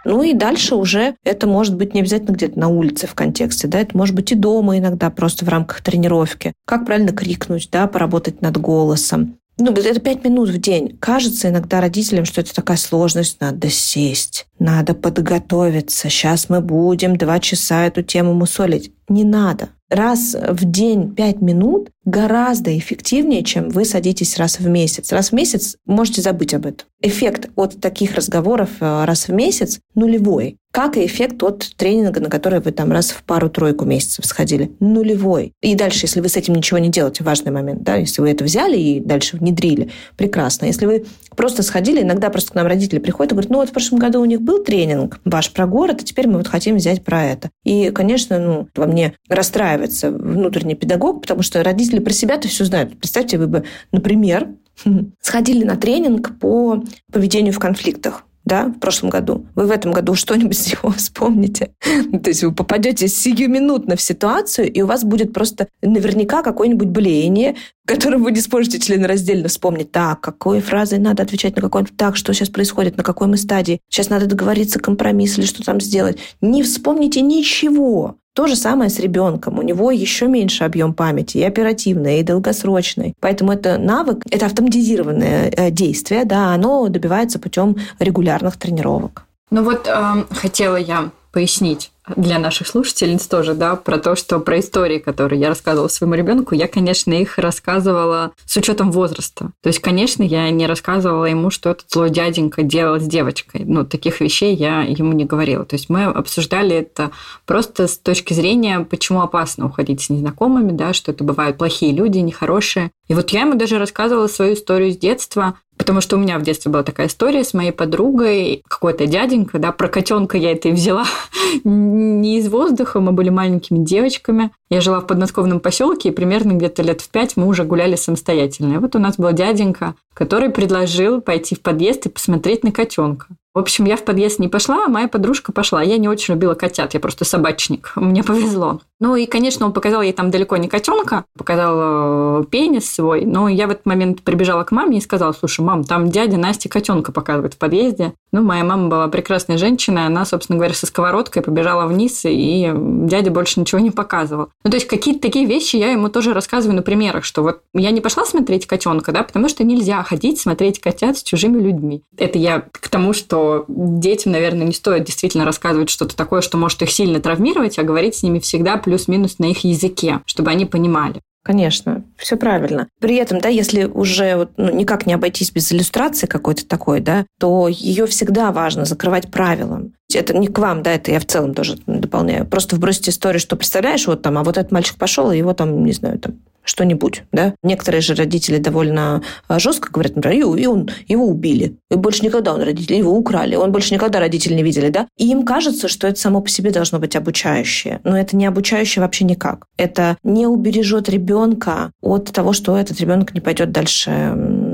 Ну и дальше уже это может быть не обязательно где-то на улице в контексте, да, это может быть и дома иногда просто в рамках тренировки. Как правильно крикнуть, да, поработать над голосом. Ну, это пять минут в день. Кажется иногда родителям, что это такая сложность. Надо сесть, надо подготовиться. Сейчас мы будем два часа эту тему мусолить. Не надо. Раз в день пять минут гораздо эффективнее, чем вы садитесь раз в месяц. Раз в месяц можете забыть об этом. Эффект от таких разговоров э, раз в месяц нулевой как и эффект от тренинга, на который вы там раз в пару-тройку месяцев сходили. Нулевой. И дальше, если вы с этим ничего не делаете, важный момент, да, если вы это взяли и дальше внедрили, прекрасно. Если вы просто сходили, иногда просто к нам родители приходят и говорят, ну вот в прошлом году у них был тренинг ваш про город, а теперь мы вот хотим взять про это. И, конечно, ну, во мне расстраивается внутренний педагог, потому что родители про себя-то все знают. Представьте, вы бы, например, сходили на тренинг по поведению в конфликтах да, в прошлом году, вы в этом году что-нибудь с него вспомните. Ну, то есть вы попадете сиюминутно в ситуацию, и у вас будет просто наверняка какое-нибудь блеяние, которым вы не сможете членораздельно вспомнить. Так, какой фразой надо отвечать на какой Так, что сейчас происходит, на какой мы стадии? Сейчас надо договориться, компромисс или что там сделать. Не вспомните ничего. То же самое с ребенком. У него еще меньше объем памяти, и оперативный, и долгосрочный. Поэтому это навык, это автоматизированное э, действие, да, оно добивается путем регулярных тренировок. Ну вот э, хотела я пояснить для наших слушательниц тоже, да, про то, что про истории, которые я рассказывала своему ребенку, я, конечно, их рассказывала с учетом возраста. То есть, конечно, я не рассказывала ему, что этот злой дяденька делал с девочкой. Ну, таких вещей я ему не говорила. То есть мы обсуждали это просто с точки зрения, почему опасно уходить с незнакомыми, да, что это бывают плохие люди, нехорошие. И вот я ему даже рассказывала свою историю с детства, Потому что у меня в детстве была такая история с моей подругой, какой-то дяденька, да, про котенка я это и взяла не из воздуха, мы были маленькими девочками. Я жила в подмосковном поселке, и примерно где-то лет в пять мы уже гуляли самостоятельно. И вот у нас был дяденька, который предложил пойти в подъезд и посмотреть на котенка. В общем, я в подъезд не пошла, а моя подружка пошла. Я не очень любила котят, я просто собачник. Мне повезло. Ну и, конечно, он показал ей там далеко не котенка, показал э, пенис свой. Но я в этот момент прибежала к маме и сказала, слушай, мам, там дядя Настя котенка показывает в подъезде. Ну, моя мама была прекрасная женщина, она, собственно говоря, со сковородкой побежала вниз, и дядя больше ничего не показывал. Ну, то есть какие-то такие вещи я ему тоже рассказываю на примерах, что вот я не пошла смотреть котенка, да, потому что нельзя ходить смотреть котят с чужими людьми. Это я к тому, что детям, наверное, не стоит действительно рассказывать что-то такое, что может их сильно травмировать, а говорить с ними всегда плюс-минус на их языке, чтобы они понимали. Конечно, все правильно. При этом, да, если уже ну, никак не обойтись без иллюстрации какой-то такой, да, то ее всегда важно закрывать правилом. Это не к вам, да, это я в целом тоже дополняю. Просто вбросить историю, что представляешь, вот там, а вот этот мальчик пошел, и его там, не знаю, там что-нибудь, да. Некоторые же родители довольно а, жестко говорят, например, и он, его убили. И больше никогда он родители, его украли. Он больше никогда родители не видели, да. И им кажется, что это само по себе должно быть обучающее. Но это не обучающее вообще никак. Это не убережет ребенка от того, что этот ребенок не пойдет дальше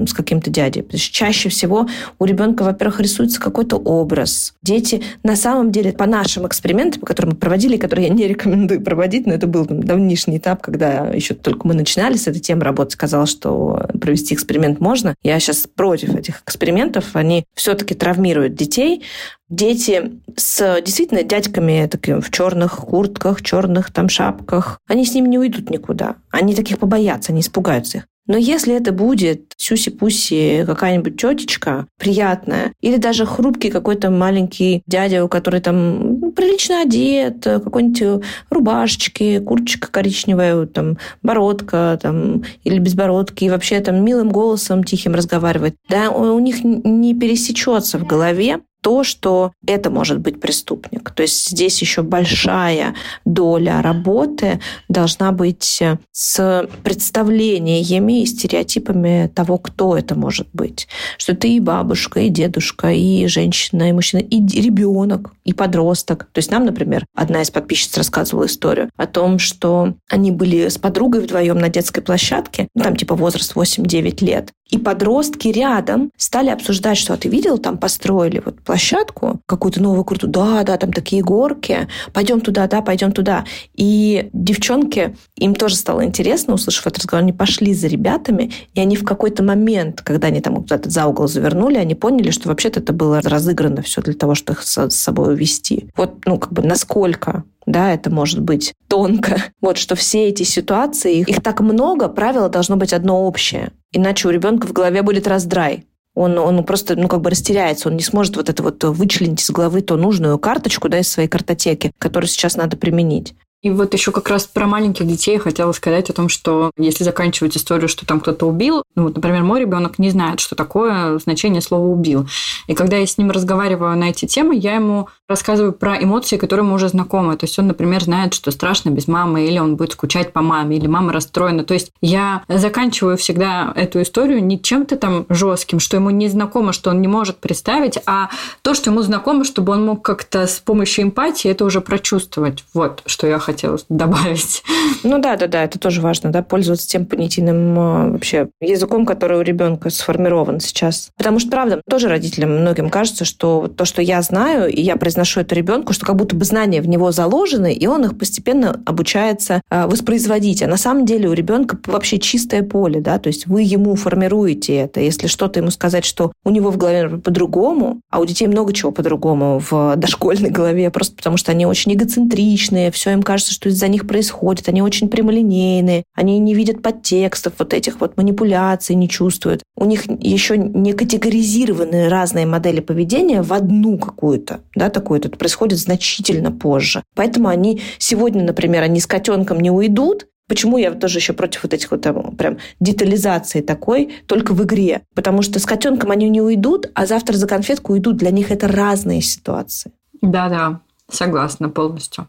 с каким-то дядей. Потому что чаще всего у ребенка, во-первых, рисуется какой-то образ. Дети на самом деле по нашим экспериментам, которые мы проводили, которые я не рекомендую проводить, но это был там, давнишний этап, когда еще только мы начинали с этой темой работать, сказала, что провести эксперимент можно. Я сейчас против этих экспериментов. Они все-таки травмируют детей. Дети с действительно дядьками такими в черных куртках, черных там шапках, они с ними не уйдут никуда. Они таких побоятся, они испугаются их. Но если это будет сюси-пуси какая-нибудь тетечка приятная, или даже хрупкий какой-то маленький дядя, у который там ну, прилично одет, какой-нибудь рубашечки, курточка коричневая, там, бородка, там, или без бородки, и вообще там милым голосом тихим разговаривает, да, у них не пересечется в голове то, что это может быть преступник. То есть здесь еще большая доля работы должна быть с представлениями и стереотипами того, кто это может быть. Что ты и бабушка, и дедушка, и женщина, и мужчина, и ребенок, и подросток. То есть нам, например, одна из подписчиц рассказывала историю о том, что они были с подругой вдвоем на детской площадке, там типа возраст 8-9 лет, и подростки рядом стали обсуждать, что а ты видел, там построили вот площадку, какую-то новую крутую, да, да, там такие горки, пойдем туда, да, пойдем туда. И девчонки, им тоже стало интересно, услышав этот разговор, они пошли за ребятами, и они в какой-то момент, когда они там куда-то за угол завернули, они поняли, что вообще-то это было разыграно все для того, чтобы их с собой увести. Вот, ну, как бы насколько да, это может быть тонко. Вот что все эти ситуации, их так много, правило должно быть одно общее. Иначе у ребенка в голове будет раздрай. Он, он просто, ну, как бы растеряется, он не сможет вот это вот вычленить из головы ту нужную карточку, да, из своей картотеки, которую сейчас надо применить. И вот еще как раз про маленьких детей хотела сказать о том, что если заканчивать историю, что там кто-то убил, ну вот, например, мой ребенок не знает, что такое значение слова убил. И когда я с ним разговариваю на эти темы, я ему рассказываю про эмоции, которые ему уже знакомы. То есть он, например, знает, что страшно без мамы, или он будет скучать по маме, или мама расстроена. То есть я заканчиваю всегда эту историю не чем-то там жестким, что ему не знакомо, что он не может представить, а то, что ему знакомо, чтобы он мог как-то с помощью эмпатии это уже прочувствовать. Вот что я хотела добавить. Ну да, да, да, это тоже важно, да, пользоваться тем понятийным э, вообще языком, который у ребенка сформирован сейчас. Потому что, правда, тоже родителям многим кажется, что то, что я знаю, и я произношу это ребенку, что как будто бы знания в него заложены, и он их постепенно обучается э, воспроизводить. А на самом деле у ребенка вообще чистое поле, да, то есть вы ему формируете это. Если что-то ему сказать, что у него в голове по-другому, а у детей много чего по-другому в дошкольной голове, просто потому что они очень эгоцентричные, все им кажется, что из-за них происходит, они очень прямолинейные, они не видят подтекстов вот этих вот манипуляций, не чувствуют. У них еще не категоризированы разные модели поведения в одну какую-то, да, такую, это происходит значительно позже. Поэтому они сегодня, например, они с котенком не уйдут, Почему я тоже еще против вот этих вот там, прям детализации такой, только в игре? Потому что с котенком они не уйдут, а завтра за конфетку уйдут. Для них это разные ситуации. Да-да, согласна полностью.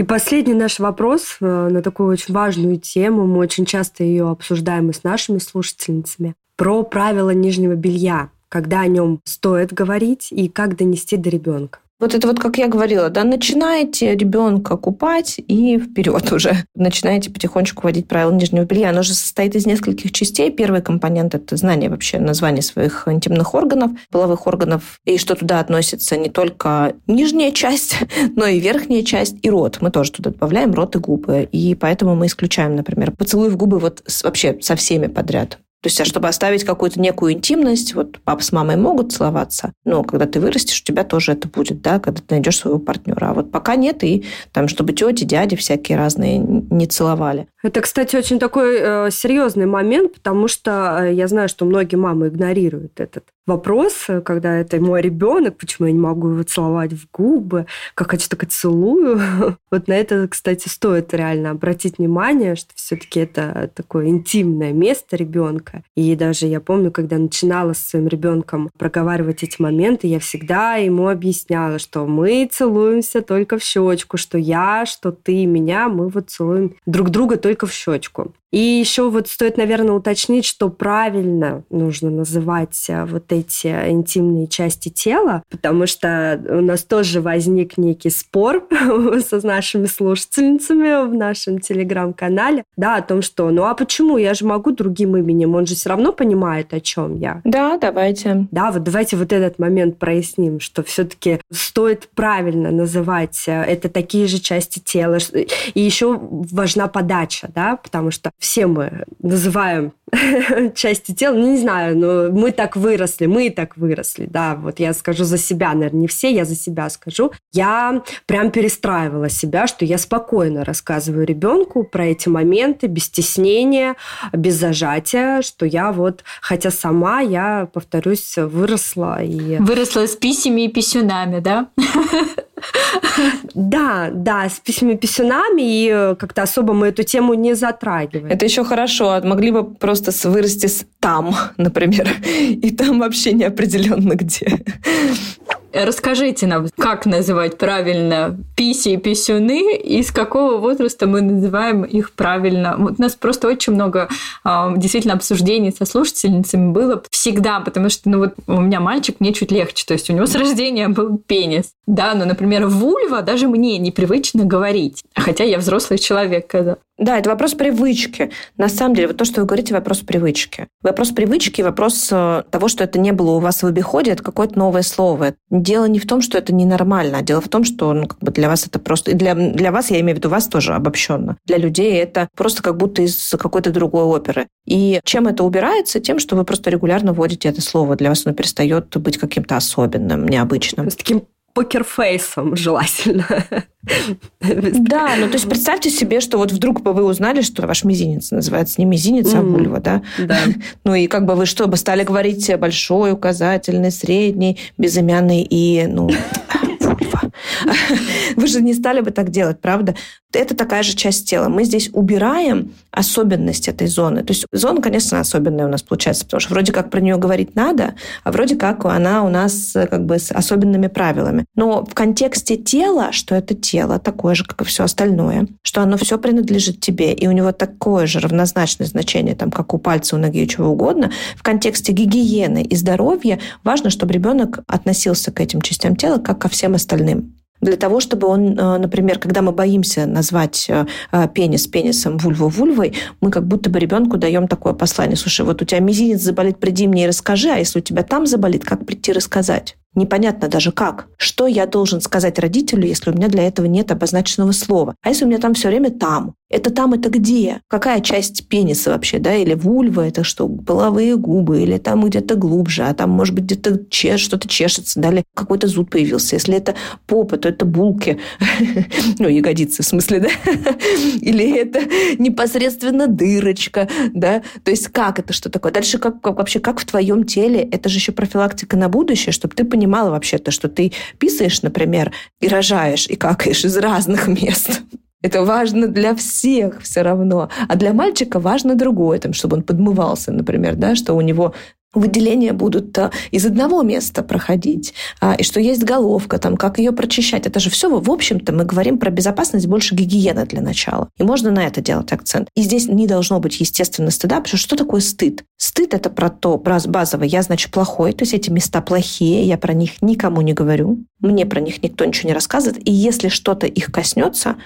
И последний наш вопрос э, на такую очень важную тему. Мы очень часто ее обсуждаем и с нашими слушательницами. Про правила нижнего белья. Когда о нем стоит говорить и как донести до ребенка. Вот это вот, как я говорила, да, начинаете ребенка купать и вперед уже. Начинаете потихонечку вводить правила нижнего белья. Оно же состоит из нескольких частей. Первый компонент – это знание вообще названия своих интимных органов, половых органов, и что туда относится не только нижняя часть, но и верхняя часть, и рот. Мы тоже туда добавляем рот и губы. И поэтому мы исключаем, например, поцелуй в губы вот вообще со всеми подряд. То есть, а чтобы оставить какую-то некую интимность, вот папа с мамой могут целоваться, но когда ты вырастешь, у тебя тоже это будет, да, когда ты найдешь своего партнера. А вот пока нет, и там, чтобы тети, дяди всякие разные не целовали. Это, кстати, очень такой э, серьезный момент, потому что э, я знаю, что многие мамы игнорируют этот вопрос, э, когда это мой ребенок, почему я не могу его целовать в губы, как хочу, так и целую. Вот на это, кстати, стоит реально обратить внимание, что все-таки это такое интимное место ребенка. И даже я помню, когда начинала с своим ребенком проговаривать эти моменты, я всегда ему объясняла, что мы целуемся только в щечку, что я, что ты, меня, мы вот целуем друг друга только в щечку. И еще вот стоит, наверное, уточнить, что правильно нужно называть э, вот эти интимные части тела, потому что у нас тоже возник некий спор со нашими слушательницами в нашем телеграм-канале, да, о том, что, ну а почему, я же могу другим именем, он же все равно понимает, о чем я. Да, давайте. Да, вот давайте вот этот момент проясним, что все-таки стоит правильно называть э, это такие же части тела. И еще важна подача, да, потому что все мы называем части тела, ну, не знаю, но мы так выросли, мы так выросли, да, вот я скажу за себя, наверное, не все, я за себя скажу. Я прям перестраивала себя, что я спокойно рассказываю ребенку про эти моменты, без стеснения, без зажатия, что я вот, хотя сама, я, повторюсь, выросла и... Выросла с писями и писюнами, да? Да, да, с письмами писюнами, и как-то особо мы эту тему не затрагиваем. Это еще хорошо. Могли бы просто вырасти там, например, и там вообще неопределенно где. Расскажите нам, как называть правильно писи и писюны, и с какого возраста мы называем их правильно. Вот у нас просто очень много а, действительно обсуждений со слушательницами было всегда, потому что ну вот у меня мальчик, мне чуть легче, то есть у него с рождения был пенис. Да, но, например, вульва даже мне непривычно говорить, хотя я взрослый человек. Когда... Да, это вопрос привычки. На самом деле, вот то, что вы говорите, вопрос привычки. Вопрос привычки, вопрос э, того, что это не было у вас в обиходе, это какое-то новое слово. Дело не в том, что это ненормально, а дело в том, что ну, как бы для вас это просто... И для, для вас, я имею в виду вас тоже обобщенно. Для людей это просто как будто из какой-то другой оперы. И чем это убирается? Тем, что вы просто регулярно вводите это слово. Для вас оно перестает быть каким-то особенным, необычным. С таким покерфейсом желательно. Да, ну то есть представьте себе, что вот вдруг бы вы узнали, что ваш мизинец называется не мизинец, а вульва, да? Да. Ну и как бы вы что бы стали говорить большой, указательный, средний, безымянный и, ну, вульва. Вы же не стали бы так делать, правда? Это такая же часть тела. Мы здесь убираем особенность этой зоны. То есть зона, конечно, особенная у нас получается, потому что вроде как про нее говорить надо, а вроде как она у нас как бы с особенными правилами. Но в контексте тела, что это тело такое же, как и все остальное, что оно все принадлежит тебе, и у него такое же равнозначное значение, там, как у пальца, у ноги, чего угодно, в контексте гигиены и здоровья важно, чтобы ребенок относился к этим частям тела как ко всем остальным для того, чтобы он, э, например, когда мы боимся назвать э, э, пенис пенисом, вульву вульвой, мы как будто бы ребенку даем такое послание. Слушай, вот у тебя мизинец заболит, приди мне и расскажи, а если у тебя там заболит, как прийти рассказать? Непонятно даже как. Что я должен сказать родителю, если у меня для этого нет обозначенного слова? А если у меня там все время там? Это там, это где? Какая часть пениса вообще, да? Или вульва, это что, половые губы? Или там где-то глубже? А там, может быть, где-то чеш, что-то чешется, да? Или какой-то зуд появился? Если это попа, то это булки. Ну, ягодицы, в смысле, да? Или это непосредственно дырочка, да? То есть как это, что такое? Дальше как, как вообще, как в твоем теле? Это же еще профилактика на будущее, чтобы ты понимала вообще-то, что ты писаешь, например, и рожаешь, и какаешь из разных мест. Это важно для всех все равно. А для мальчика важно другое, там, чтобы он подмывался, например, да, что у него выделения будут а, из одного места проходить, а, и что есть головка, там, как ее прочищать. Это же все, в общем-то, мы говорим про безопасность, больше гигиены для начала. И можно на это делать акцент. И здесь не должно быть, естественно, стыда, потому что что такое стыд? Стыд – это про то, базовое, я, значит, плохой, то есть эти места плохие, я про них никому не говорю, мне про них никто ничего не рассказывает, и если что-то их коснется,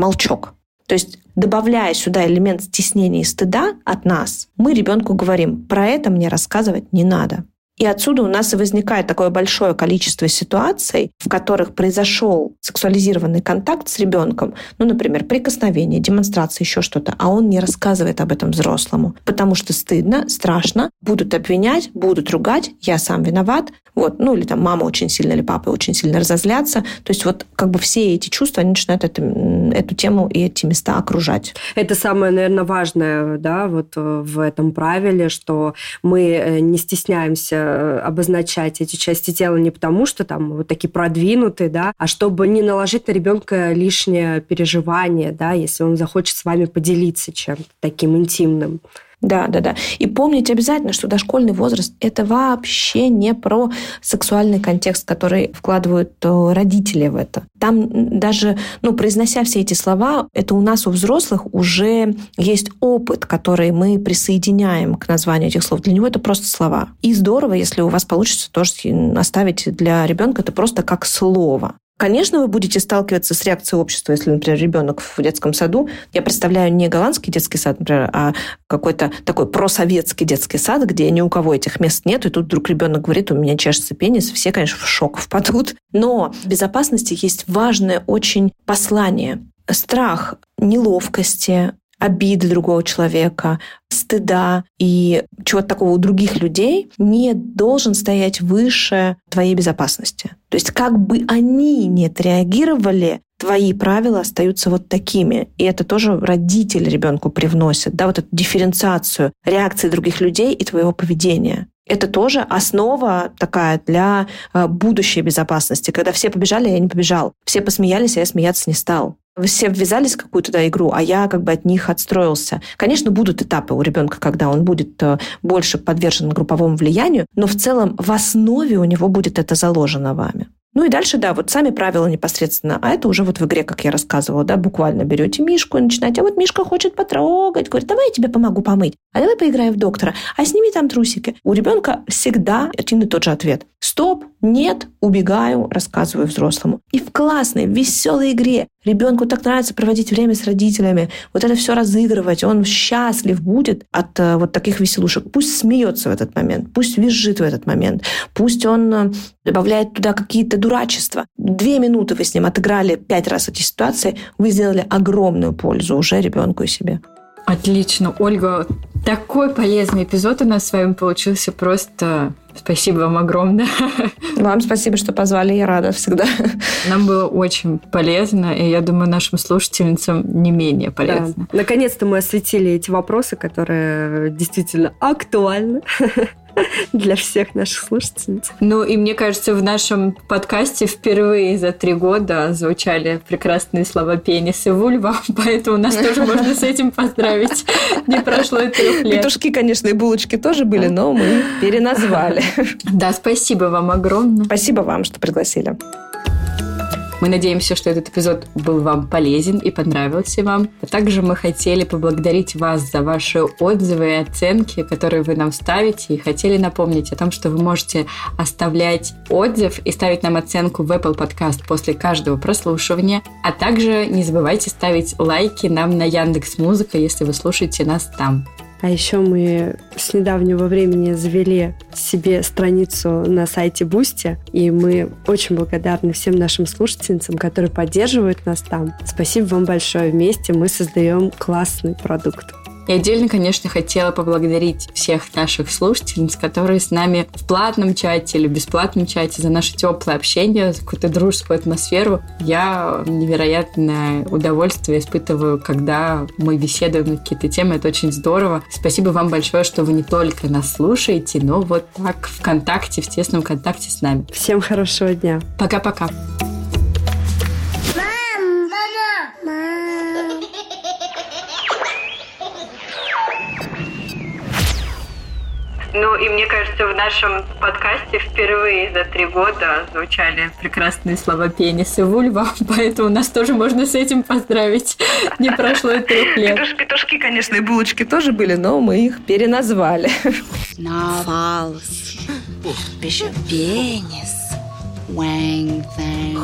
молчок. То есть, добавляя сюда элемент стеснения и стыда от нас, мы ребенку говорим, про это мне рассказывать не надо. И отсюда у нас и возникает такое большое количество ситуаций, в которых произошел сексуализированный контакт с ребенком, ну, например, прикосновение, демонстрация, еще что-то, а он не рассказывает об этом взрослому, потому что стыдно, страшно, будут обвинять, будут ругать, я сам виноват, вот, ну или там мама очень сильно или папа очень сильно разозлятся. То есть вот как бы все эти чувства, они начинают это, эту тему и эти места окружать. Это самое, наверное, важное, да, вот э, в этом правиле, что мы э, не стесняемся обозначать эти части тела не потому, что там вот такие продвинутые, да, а чтобы не наложить на ребенка лишнее переживание, да, если он захочет с вами поделиться чем-то таким интимным. Да, да, да. И помните обязательно, что дошкольный возраст – это вообще не про сексуальный контекст, который вкладывают э, родители в это. Там даже, ну, произнося все эти слова, это у нас, у взрослых, уже есть опыт, который мы присоединяем к названию этих слов. Для него это просто слова. И здорово, если у вас получится тоже оставить для ребенка это просто как слово. Конечно, вы будете сталкиваться с реакцией общества, если, например, ребенок в детском саду. Я представляю не голландский детский сад, например, а какой-то такой просоветский детский сад, где ни у кого этих мест нет, и тут вдруг ребенок говорит, у меня чешется пенис, все, конечно, в шок впадут. Но в безопасности есть важное очень послание. Страх неловкости, обиды другого человека, стыда и чего-то такого у других людей не должен стоять выше твоей безопасности. То есть как бы они не отреагировали, твои правила остаются вот такими. И это тоже родители ребенку привносят, да, вот эту дифференциацию реакции других людей и твоего поведения. Это тоже основа такая для э, будущей безопасности. Когда все побежали, я не побежал. Все посмеялись, а я смеяться не стал все ввязались в какую-то да, игру, а я как бы от них отстроился. Конечно, будут этапы у ребенка, когда он будет э, больше подвержен групповому влиянию, но в целом в основе у него будет это заложено вами. Ну и дальше, да, вот сами правила непосредственно. А это уже вот в игре, как я рассказывала, да, буквально берете Мишку и начинаете, а вот Мишка хочет потрогать, говорит, давай я тебе помогу помыть, а давай поиграем в доктора, а сними там трусики. У ребенка всегда один и тот же ответ. Стоп, нет, убегаю, рассказываю взрослому. И в классной, веселой игре ребенку так нравится проводить время с родителями, вот это все разыгрывать, он счастлив будет от э, вот таких веселушек. Пусть смеется в этот момент, пусть визжит в этот момент, пусть он э, добавляет туда какие-то дурачества. Две минуты вы с ним отыграли пять раз эти ситуации, вы сделали огромную пользу уже ребенку и себе. Отлично. Ольга, такой полезный эпизод у нас с вами получился. Просто спасибо вам огромное. Вам спасибо, что позвали. Я рада всегда. Нам было очень полезно, и я думаю, нашим слушательницам не менее полезно. Да. Наконец-то мы осветили эти вопросы, которые действительно актуальны. для всех наших слушательниц. Ну, и мне кажется, в нашем подкасте впервые за три года звучали прекрасные слова «пенис» и «вульва», поэтому нас тоже можно с этим поздравить. Не прошло и трех лет. Петушки, конечно, и булочки тоже были, но мы переназвали. Да, спасибо вам огромное. Спасибо вам, что пригласили. Мы надеемся, что этот эпизод был вам полезен и понравился вам. А также мы хотели поблагодарить вас за ваши отзывы и оценки, которые вы нам ставите, и хотели напомнить о том, что вы можете оставлять отзыв и ставить нам оценку в Apple Podcast после каждого прослушивания. А также не забывайте ставить лайки нам на Яндекс Музыка, если вы слушаете нас там. А еще мы с недавнего времени завели себе страницу на сайте Boosty, и мы очень благодарны всем нашим слушательницам, которые поддерживают нас там. Спасибо вам большое. Вместе мы создаем классный продукт. И отдельно, конечно, хотела поблагодарить всех наших слушательниц, которые с нами в платном чате или бесплатном чате за наше теплое общение, за какую-то дружескую атмосферу. Я невероятное удовольствие испытываю, когда мы беседуем на какие-то темы. Это очень здорово. Спасибо вам большое, что вы не только нас слушаете, но вот так в контакте, в тесном контакте с нами. Всем хорошего дня. Пока-пока. Ну, и мне кажется, в нашем подкасте впервые за три года звучали прекрасные слова «пенис» и «вульва», поэтому нас тоже можно с этим поздравить. Не прошло и трех лет. Петуш, петушки, конечно, и булочки тоже были, но мы их переназвали. Фалс. Пенис.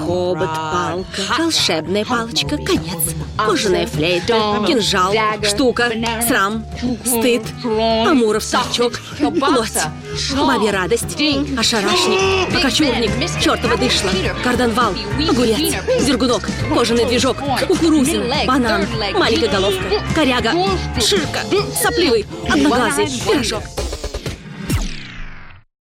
Хобот, палка, волшебная палочка, конец, кожаная флейта, кинжал, штука, срам, стыд, амуров сачок, плоть, бабья радость, ошарашник, покачурник, чертова дышла, карданвал, огурец, зергунок, кожаный движок, кукурузин, банан, маленькая головка, коряга, ширка, сопливый, одноглазый, пирожок.